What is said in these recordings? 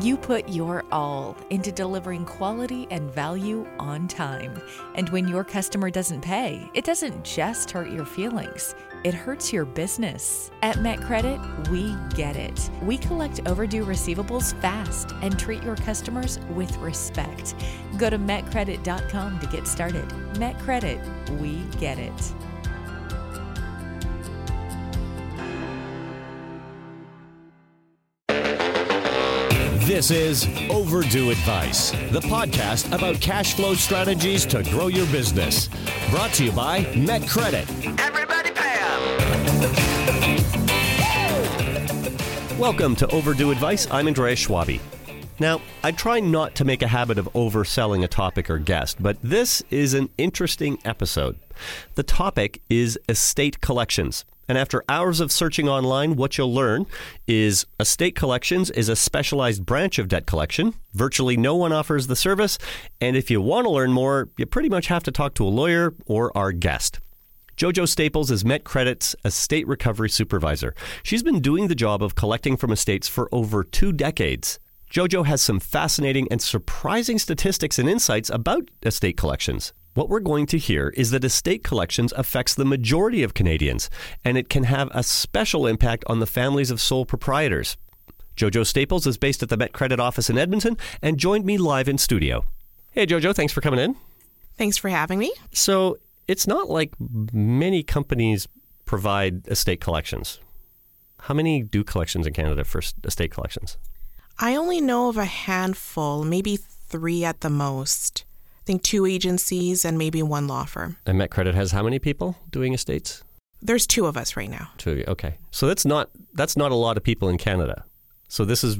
You put your all into delivering quality and value on time. And when your customer doesn't pay, it doesn't just hurt your feelings, it hurts your business. At MetCredit, we get it. We collect overdue receivables fast and treat your customers with respect. Go to metcredit.com to get started. MetCredit, we get it. This is Overdue Advice, the podcast about cash flow strategies to grow your business. Brought to you by MetCredit. Everybody pay up. Welcome to Overdue Advice. I'm Andreas Schwabi. Now, I try not to make a habit of overselling a topic or guest, but this is an interesting episode. The topic is estate collections. And after hours of searching online, what you'll learn is estate collections is a specialized branch of debt collection. Virtually no one offers the service. And if you want to learn more, you pretty much have to talk to a lawyer or our guest. Jojo Staples is MetCredit's estate recovery supervisor. She's been doing the job of collecting from estates for over two decades. Jojo has some fascinating and surprising statistics and insights about estate collections. What we're going to hear is that estate collections affects the majority of Canadians, and it can have a special impact on the families of sole proprietors. Jojo Staples is based at the Met Credit office in Edmonton and joined me live in studio. Hey, Jojo, thanks for coming in. Thanks for having me. So, it's not like many companies provide estate collections. How many do collections in Canada for estate collections? I only know of a handful, maybe three at the most. I think two agencies and maybe one law firm. And MetCredit has how many people doing estates? There's two of us right now. Two of you. Okay. So that's not that's not a lot of people in Canada. So this is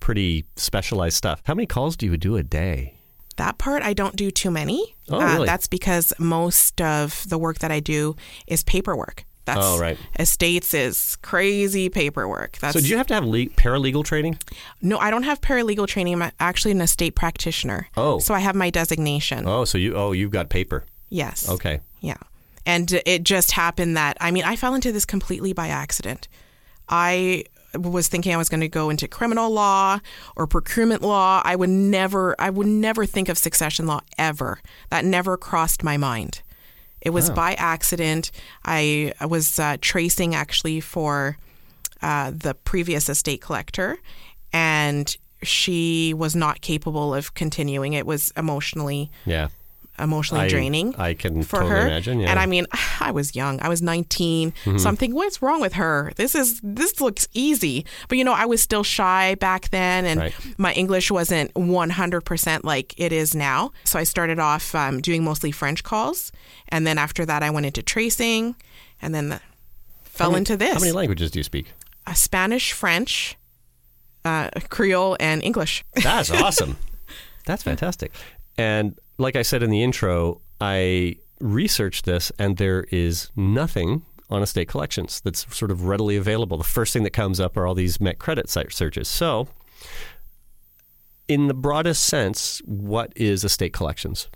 pretty specialized stuff. How many calls do you do a day? That part I don't do too many. Oh, really? Uh, that's because most of the work that I do is paperwork. That's Oh, right. estates is crazy paperwork. That's So do you have to have le- paralegal training? no, I don't have paralegal training. I'm actually an estate practitioner. Oh. so I have my designation. Oh, so you oh you've got paper. Yes. Okay. Yeah. And it just happened that, I mean, I fell into this completely by accident. I was thinking I was going to go into criminal law or procurement law. I would never, I would never think of succession law ever. That never crossed my mind. It was by accident. I, I was uh, tracing actually for uh, the previous estate collector, and she was not capable of continuing. It was emotionally Yeah. Emotionally I- draining. I can for totally her. imagine, yeah. And I mean, I was young. I was 19. Mm-hmm. So I'm thinking, what's wrong with her? This is this looks easy. But you know, I was still shy back then, and Right. my English wasn't 100% like it is now. So I started off um, doing mostly French calls, and then after that, I went into tracing, and then the, fell many- into this: How many languages do you speak? uh, Spanish, French, uh, Creole, and English. That's awesome. That's fantastic. And like I said in the intro, I researched this, and there is nothing on estate collections that's sort of readily available. The first thing that comes up are all these Met Credit site searches. So, in the broadest sense, what is estate collections?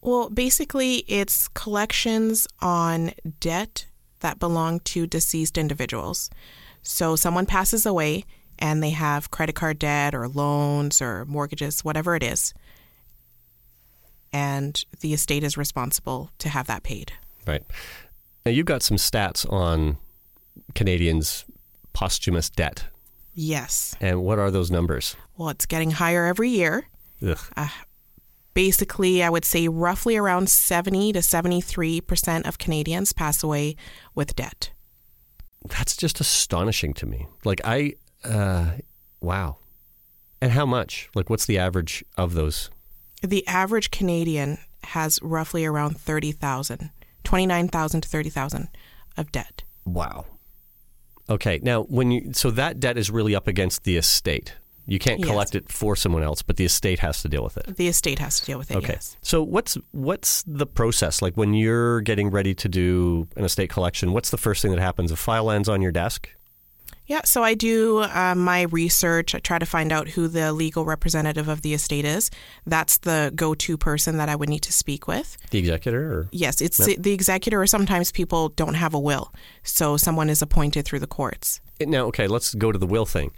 Well, basically, it's collections on debt that belong to deceased individuals. So, someone passes away and they have credit card debt or loans or mortgages, whatever it is, and the estate is responsible to have that paid. Right. Now, you've got some stats on Canadians' posthumous debt. Yes. And what are those numbers? Well, it's getting higher every year. Ugh. Basically, I would say roughly around 70 to 73% of Canadians pass away with debt. That's just astonishing to me. Like I, uh, wow. And how much? Like, what's the average of those? The average Canadian has roughly around 30,000, 29,000 to 30,000 of debt. Wow. Okay. Now, when you so that debt is really up against the estate. You can't Yes. collect it for someone else, but the estate has to deal with it. The estate has to deal with it, Okay. yes. So what's what's the process like when you're getting ready to do an estate collection? What's the first thing that happens? A file lands on your desk. Yeah, so I do uh, my research. I try to find out who the legal representative of the estate is. That's the go to person that I would need to speak with. The executor, or Yes, it's the executor, or sometimes people don't have a will. So someone is appointed through the courts. now, okay, let's go to the will thing.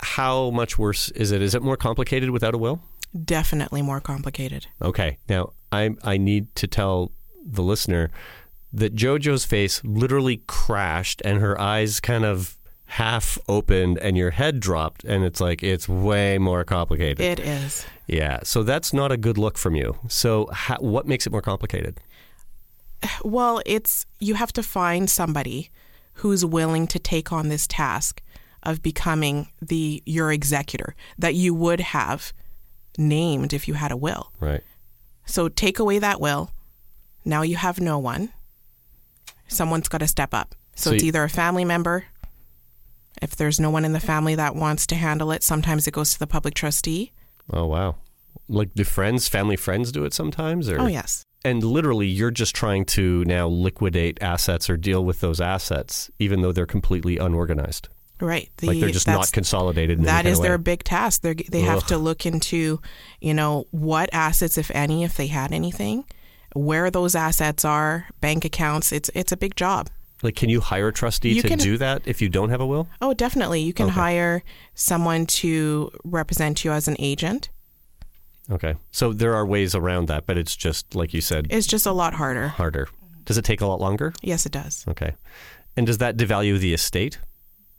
how much worse is it? Is it more complicated without a will? Definitely more complicated. Okay. Now, I I need to tell the listener that JoJo's face literally crashed and her eyes kind of half opened and your head dropped and it's like it's way more complicated. It is. yeah. So that's not a good look from you. So how, what makes it more complicated? Well, it's you have to find somebody who's willing to take on this task of becoming the your executor that you would have named if you had a will. Right. So take away that will. Now you have no one. Someone's got to step up. So, So it's you- either a family member. If there's no one in the family that wants to handle it, sometimes it goes to the public trustee. Oh wow. Like do friends, family friends do it sometimes or Oh, yes. and literally you're just trying to now liquidate assets or deal with those assets even though they're completely unorganized. Right. The, like they're just not consolidated in That is their big task. They they have to look into, you know, what assets, if any, if they had anything, where those assets are, bank accounts. It's it's a big job. Like can you hire a trustee You to can- do that if you don't have a will? Oh, definitely. You can Okay. hire someone to represent you as an agent. Okay. So there are ways around that, but it's just like you said It's just a lot harder. harder. Does it take a lot longer? Yes, it does. Okay. And does that devalue the estate?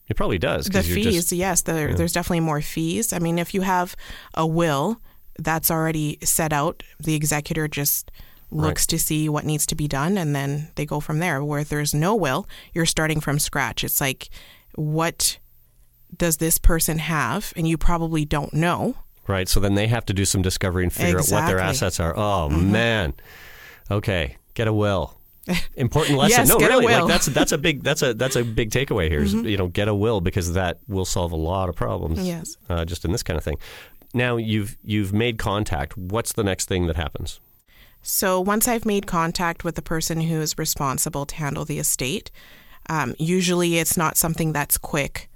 It probably does. The fees, just- yes, there, there's definitely more fees. I mean, if you have a will that's already set out, the executor just looks to see what needs to be done and then they go from there. Where if there's no will, you're starting from scratch. It's like, what does this person have? And you probably don't know. Right. So then they have to do some discovery and figure out what their Mm-hmm. assets are. Oh man. Okay. Get a will. Important lesson. Yes, no, really. Like that's that's a big that's a that's a big takeaway here. Is, Mm-hmm. You know, get a will because that will solve a lot of problems. Yes. Uh, just in this kind of thing. Now you've you've made contact. What's the next thing that happens? So once I've made contact with the person who is responsible to handle the estate, um, usually it's not something that's quick.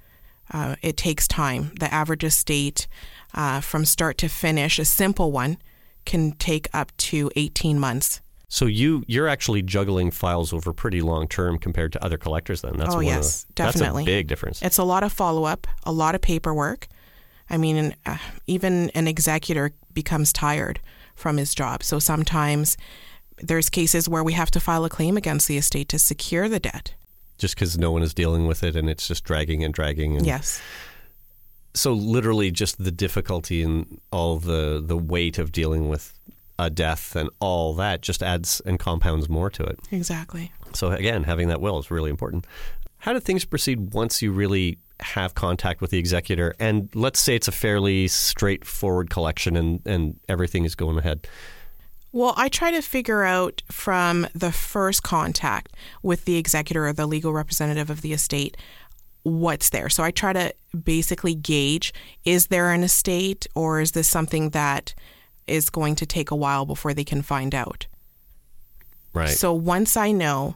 Uh, it takes time. The average estate, uh, from start to finish, a simple one, can take up to 18 months. So you you're actually juggling files over pretty long term compared to other collectors. Then that's Oh, one yes, of the, definitely. That's a big difference. It's a lot of follow up, a lot of paperwork. I mean, uh, even an executor becomes tired from his job. So sometimes there's cases where we have to file a claim against the estate to secure the debt. Just because no one is dealing with it and it's just dragging and dragging. And Yes. so literally just the difficulty and all the the weight of dealing with a death and all that just adds and compounds more to it. Exactly. So again, having that will is really important. How do things proceed once you really have contact with the executor and let's say it's a fairly straightforward collection and, and everything is going ahead? Well, I try to figure out from the first contact with the executor or the legal representative of the estate what's there. So I try to basically gauge is there an estate or is this something that is going to take a while before they can find out? Right. So once I know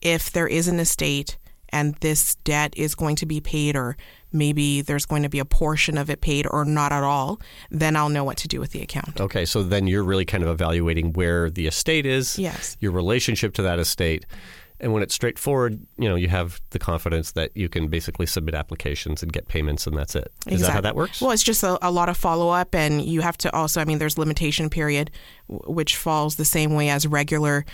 if there is an estate and this debt is going to be paid, or maybe there's going to be a portion of it paid or not at all, then I'll know what to do with the account. Okay, so then you're really kind of evaluating where the estate is, Yes. your relationship to that estate. And when it's straightforward, you know, you have the confidence that you can basically submit applications and get payments and that's it. Is that how that works? Well, it's just a, a lot of follow up, and you have to also, I mean, there's limitation period, which falls the same way as regular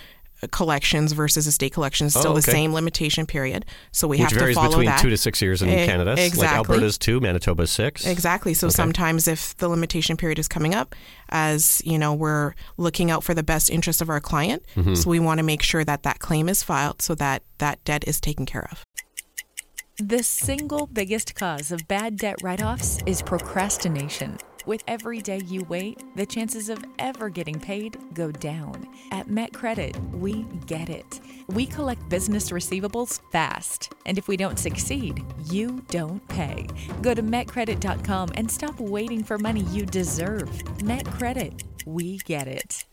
collections versus estate collections. Still Oh, the same limitation period. So we Which have to varies follow between that. two to six years in Eh, Canada. Like exactly. Alberta's two, Manitoba's six. Exactly. So sometimes if the limitation period is coming up, as you know, we're looking out for the best interest of our client. Mm-hmm. So we want to make sure that that claim is filed so that that debt is taken care of. The single biggest cause of bad debt write offs is procrastination. With every day you wait, the chances of ever getting paid go down. At Met Credit, we get it. We collect business receivables fast, and if we don't succeed, you don't pay. Go to metcredit.com and stop waiting for money you deserve. Met Credit, we get it.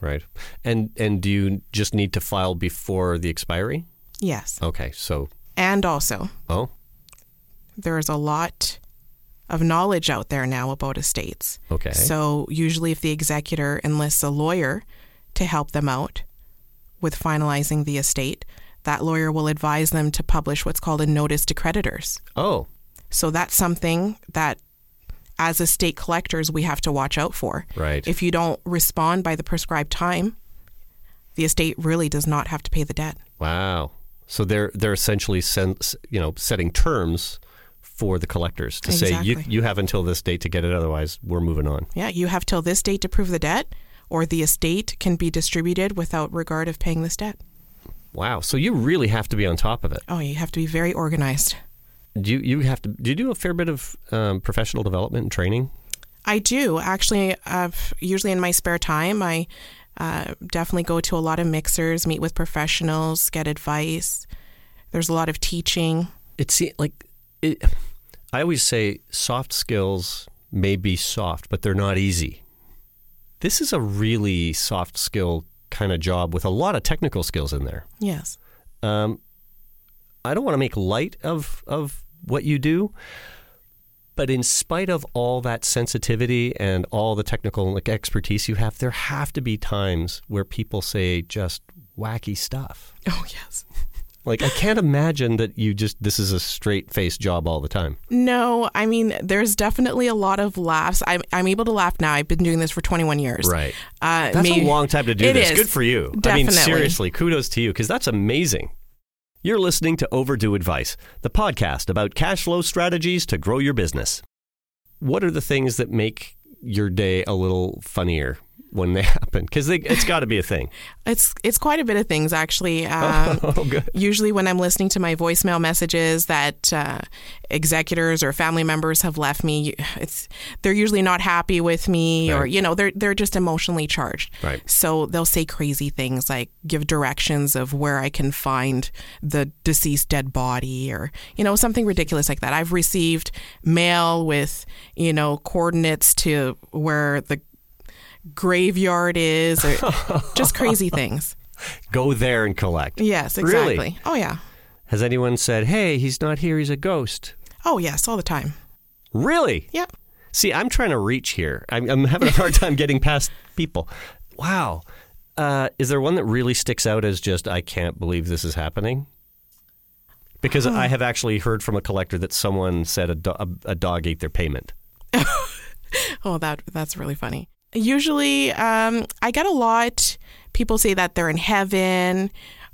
Right. And and do you just need to file before the expiry? Yes. Okay. So And also, oh, there's a lot of knowledge out there now about estates. Okay. So usually, if the executor enlists a lawyer to help them out with finalizing the estate, that lawyer will advise them to publish what's called a notice to creditors. oh, So that's something that as estate collectors we have to watch out for. Right. If you don't respond by the prescribed time, the estate really does not have to pay the debt. Wow. So they're they're essentially sen- you know setting terms for the collectors to say you you have until this date to get it otherwise we're moving on. Yeah, you have till this date to prove the debt or the estate can be distributed without regard of paying this debt. Wow. So you really have to be on top of it. Oh, you have to be very organized. Do you, you have to do you do a fair bit of um, professional development and training? I do actually. Uh, usually in my spare time, I uh, definitely go to a lot of mixers, meet with professionals, get advice. There's a lot of teaching. It's like it, I always say soft skills may be soft, but they're not easy. This is a really soft skill kind of job with a lot of technical skills in there. Yes. Um, I don't want to make light of of what you do, but in spite of all that sensitivity and all the technical like expertise you have, there have to be times where people say just wacky stuff. Oh yes. Like I can't imagine that you just this is a straight face job all the time. No, I mean there's definitely a lot of laughs. I'm I'm able to laugh now. I've been doing this for 21 years. Right. Uh, That's maybe- a long time to do this. is. Good for you. I mean, seriously, kudos to you because that's amazing. You're listening to Overdue Advice, the podcast about cash flow strategies to grow your business. What are the things that make your day a little funnier when they happen? Because it's got to be a thing. It's it's quite a bit of things actually. Um, Oh, good. usually, when I'm listening to my voicemail messages that uh, executors or family members have left me, it's they're usually not happy with me, or you know they're they're just emotionally charged. Right. So they'll say crazy things like give directions of where I can find the deceased dead body, or you know something ridiculous like that. I've received mail with you know coordinates to where the graveyard is, or just crazy things. Go there and collect. Yes, Really? exactly. Oh yeah. Has anyone said, hey, he's not here, he's a ghost? Oh yes, all the time. Really? Yep. See, I'm trying to reach here. I'm, I'm having a hard time getting past people. Wow. Uh, is there one that really sticks out as just, I can't believe this is happening? Because I have actually heard from a collector that someone said a, do- a, a dog ate their payment. Oh, that that's really funny. Usually, um, I get a lot. People say that they're in heaven,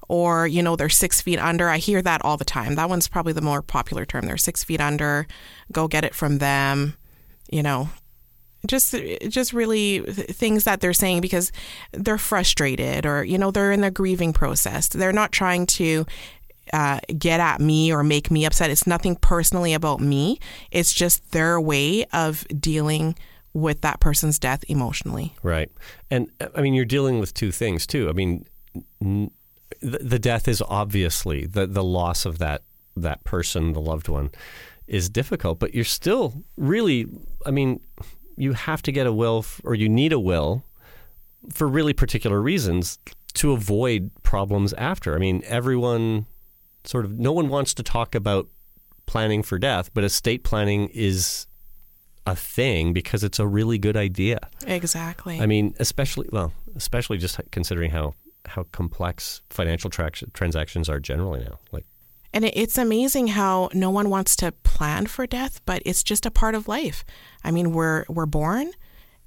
or you know, they're six feet under. I hear that all the time. That one's probably the more popular term. They're six feet under. Go get it from them. You know, just just really things that they're saying because they're frustrated, or you know, they're in their grieving process. They're not trying to uh, get at me or make me upset. It's nothing personally about me. It's just their way of dealing with that person's death emotionally. Right. And I mean, you're dealing with two things, too. I mean, n- the, the death is obviously the, the loss of that, that person, the loved one, is difficult, but you're still really, I mean, you have to get a will f- or you need a will for really particular reasons to avoid problems after. I mean, everyone sort of, no one wants to talk about planning for death, but estate planning is a thing because it's a really good idea. Exactly. I mean, especially well, especially just considering how how complex financial trac- transactions are generally now. Like, And it's amazing how no one wants to plan for death, but it's just a part of life. I mean, we're we're born,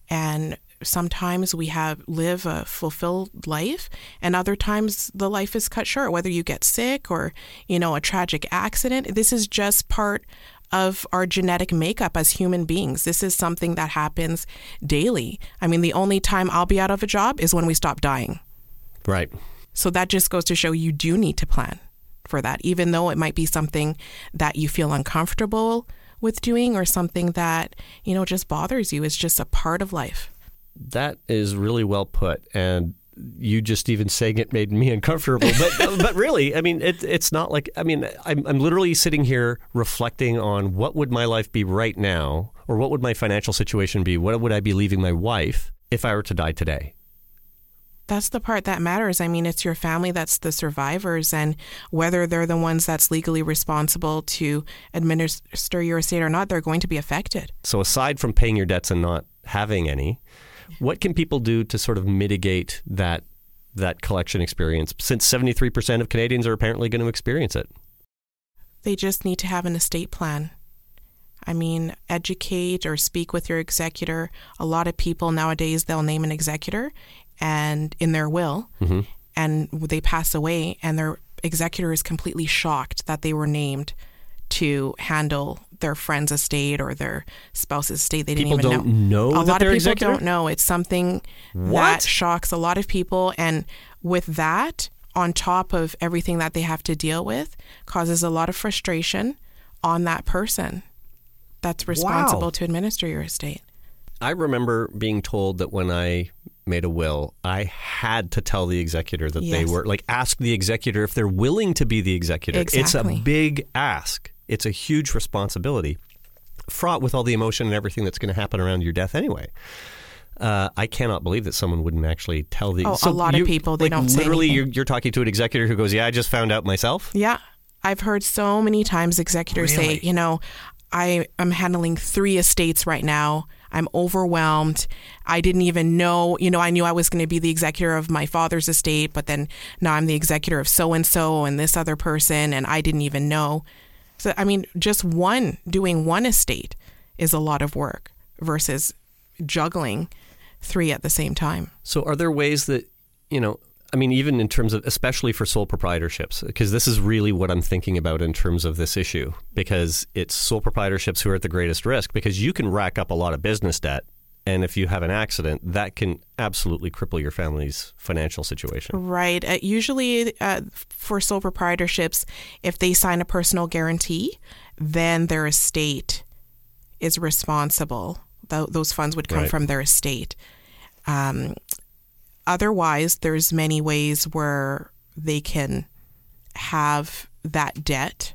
and sometimes we have live a fulfilled life, and other times the life is cut short. Whether you get sick or you know a tragic accident, this is just part of our genetic makeup as human beings. This is something that happens daily. I mean, the only time I'll be out of a job is when we stop dying. right? So that just goes to show you do need to plan for that, even though it might be something that you feel uncomfortable with doing or something that, you know, just bothers you. It's just a part of life. That is really well put, and you just even saying it made me uncomfortable. But but really, I mean, it, it's not like I mean, I'm I'm literally sitting here reflecting on what would my life be right now, or what would my financial situation be? What would I be leaving my wife if I were to die today? That's the part that matters. I mean, it's your family that's the survivors, and whether they're the ones that's legally responsible to administer your estate or not, they're going to be affected. So aside from paying your debts and not having any, what can people do to sort of mitigate that that collection experience? Since 73% of Canadians are apparently going to experience it. They just need to have an estate plan. I mean, educate or speak with your executor. A lot of people nowadays they'll name an executor and in their will mm-hmm. and they pass away and their executor is completely shocked that they were named to handle their friend's estate or their spouse's estate. They didn't People even don't know A that lot of people executor? don't know. It's something What? that shocks a lot of people, and with that, on top of everything that they have to deal with, causes a lot of frustration on that person that's responsible Wow. to administer your estate. I remember being told that when I made a will, I had to tell the executor that they were like ask the executor if they're willing to be the executor. It's a big ask. It's a huge responsibility, fraught with all the emotion and everything that's going to happen around your death anyway. Uh, I cannot believe that someone wouldn't actually tell the. Oh, a lot of people, they like, don't say Literally, you're, you're talking to an executor who goes, "Yeah, I just found out myself." Yeah. I've heard so many times executors Really? say, you know, I am handling three estates right now. I'm overwhelmed. I didn't even know, you know, I knew I was going to be the executor of my father's estate, but then now I'm the executor of so and so and this other person, and I didn't even know. So, I mean, just one, doing one estate is a lot of work versus juggling three at the same time. So, are there ways that, you know, I mean, even in terms of, especially for sole proprietorships, because this is really what I'm thinking about in terms of this issue, because it's sole proprietorships who are at the greatest risk, because you can rack up a lot of business debt. And if you have an accident, that can absolutely cripple your family's financial situation. Right. Uh, usually, uh, for sole proprietorships, if they sign a personal guarantee, then their estate is responsible. Th- those funds would come Right. from their estate. Um, otherwise, there's many ways where they can have that debt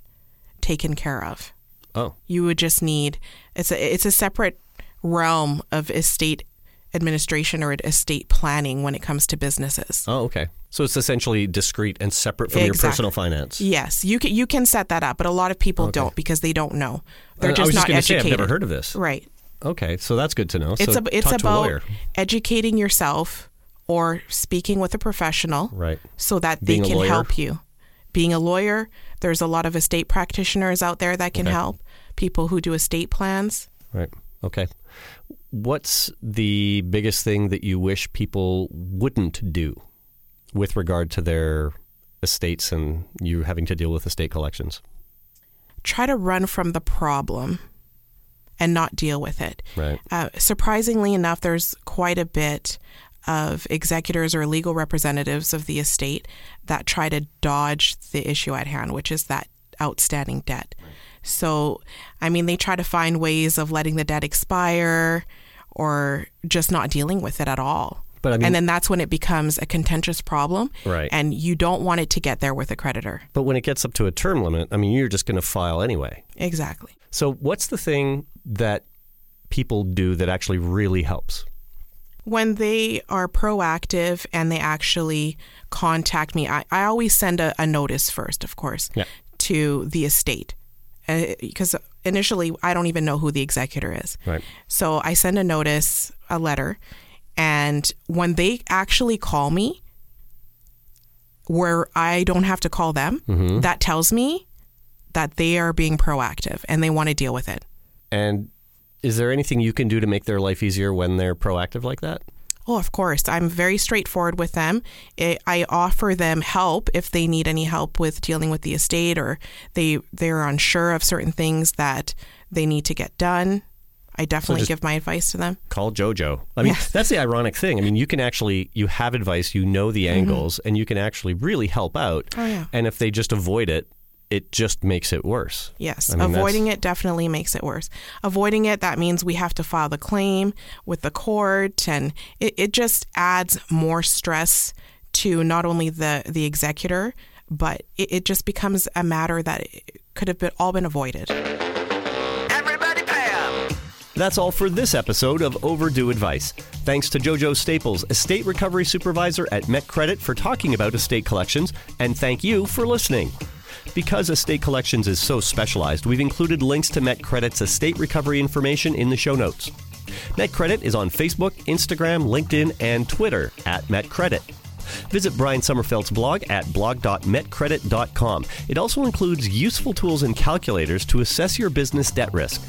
taken care of. Oh, You would just need it's a it's a separate realm of estate administration or estate planning when it comes to businesses. oh, okay. So it's essentially discrete and separate from your personal finance. Yes, you can you can set that up, but a lot of people don't because they don't know. They're uh, I- just not just to say, educated. I've never heard of this. Right. Okay, so that's good to know. It's so a, it's talk to a about educating yourself or speaking with a professional Right. so that Being they can help you. Being a lawyer, there's a lot of estate practitioners out there that can Okay. help. People who do estate plans. Right. Okay. What's the biggest thing that you wish people wouldn't do with regard to their estates and you having to deal with estate collections? Try to run from the problem and not deal with it. Right. Uh, surprisingly enough, there's quite a bit of executors or legal representatives of the estate that try to dodge the issue at hand, which is that outstanding debt. So, I mean, they try to find ways of letting the debt expire or just not dealing with it at all. But I mean- and then that's when it becomes a contentious problem. Right. And you don't want it to get there with a creditor. But when it gets up to a term limit, I mean, you're just going to file anyway. Exactly. So, what's the thing that people do that actually really helps? when they are proactive and they actually contact me, I, I always send a, a notice first, of course, Yeah. to the estate. Because initially, I don't even know who the executor is. Right. So I send a notice, a letter, and when they actually call me, where I don't have to call them, Mm-hmm. that tells me that they are being proactive and they want to deal with it. And is there anything you can do to make their life easier when they're proactive like that? Oh, of course. I'm very straightforward with them. I I offer them help if they need any help with dealing with the estate or they they're unsure of certain things that they need to get done. I definitely just- give my advice to them. call JoJo. I mean, that's the ironic thing. I mean, you can actually you have advice, you know the angles, and you can actually really help out. Mm-hmm. Oh, yeah. And if they just avoid it, it just makes it worse. Yes, I mean, avoiding that's- it definitely makes it worse. Avoiding it, that means we have to file the claim with the court, and it, it just adds more stress to not only the, the executor, but it, it just becomes a matter that could have been, all been avoided. Everybody pay up. That's all for this episode of Overdue Advice. Thanks to JoJo Staples, Estate Recovery Supervisor at Met Credit, for talking about estate collections, and thank you for listening. Because estate collections is so specialized, we've included links to MetCredit's estate recovery information in the show notes. MetCredit is on Facebook, Instagram, LinkedIn, and Twitter at MetCredit. Visit Brian Sommerfeld's blog at blog.metcredit.com. It also includes useful tools and calculators to assess your business debt risk.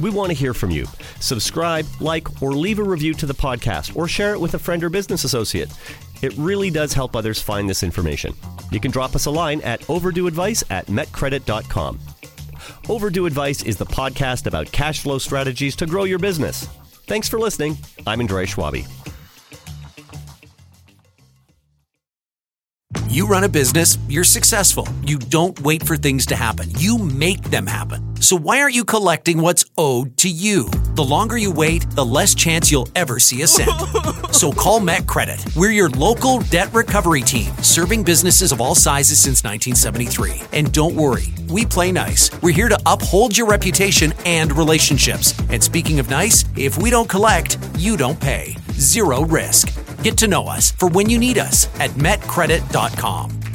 We want to hear from you. Subscribe, like, or leave a review to the podcast, or share it with a friend or business associate. It really does help others find this information. You can drop us a line at overdueadvice at metcredit.com. Overdue Advice is the podcast about cash flow strategies to grow your business. Thanks for listening. I'm Andrea Schwabi. You run a business, you're successful. You don't wait for things to happen, you make them happen. So why aren't you collecting what's owed to you? The longer you wait, the less chance you'll ever see a cent. so call Met Credit. We're your local debt recovery team, serving businesses of all sizes since 1973. And don't worry, we play nice. We're here to uphold your reputation and relationships. And speaking of nice, if we don't collect, you don't pay. Zero risk. Get to know us for when you need us at metcredit.com.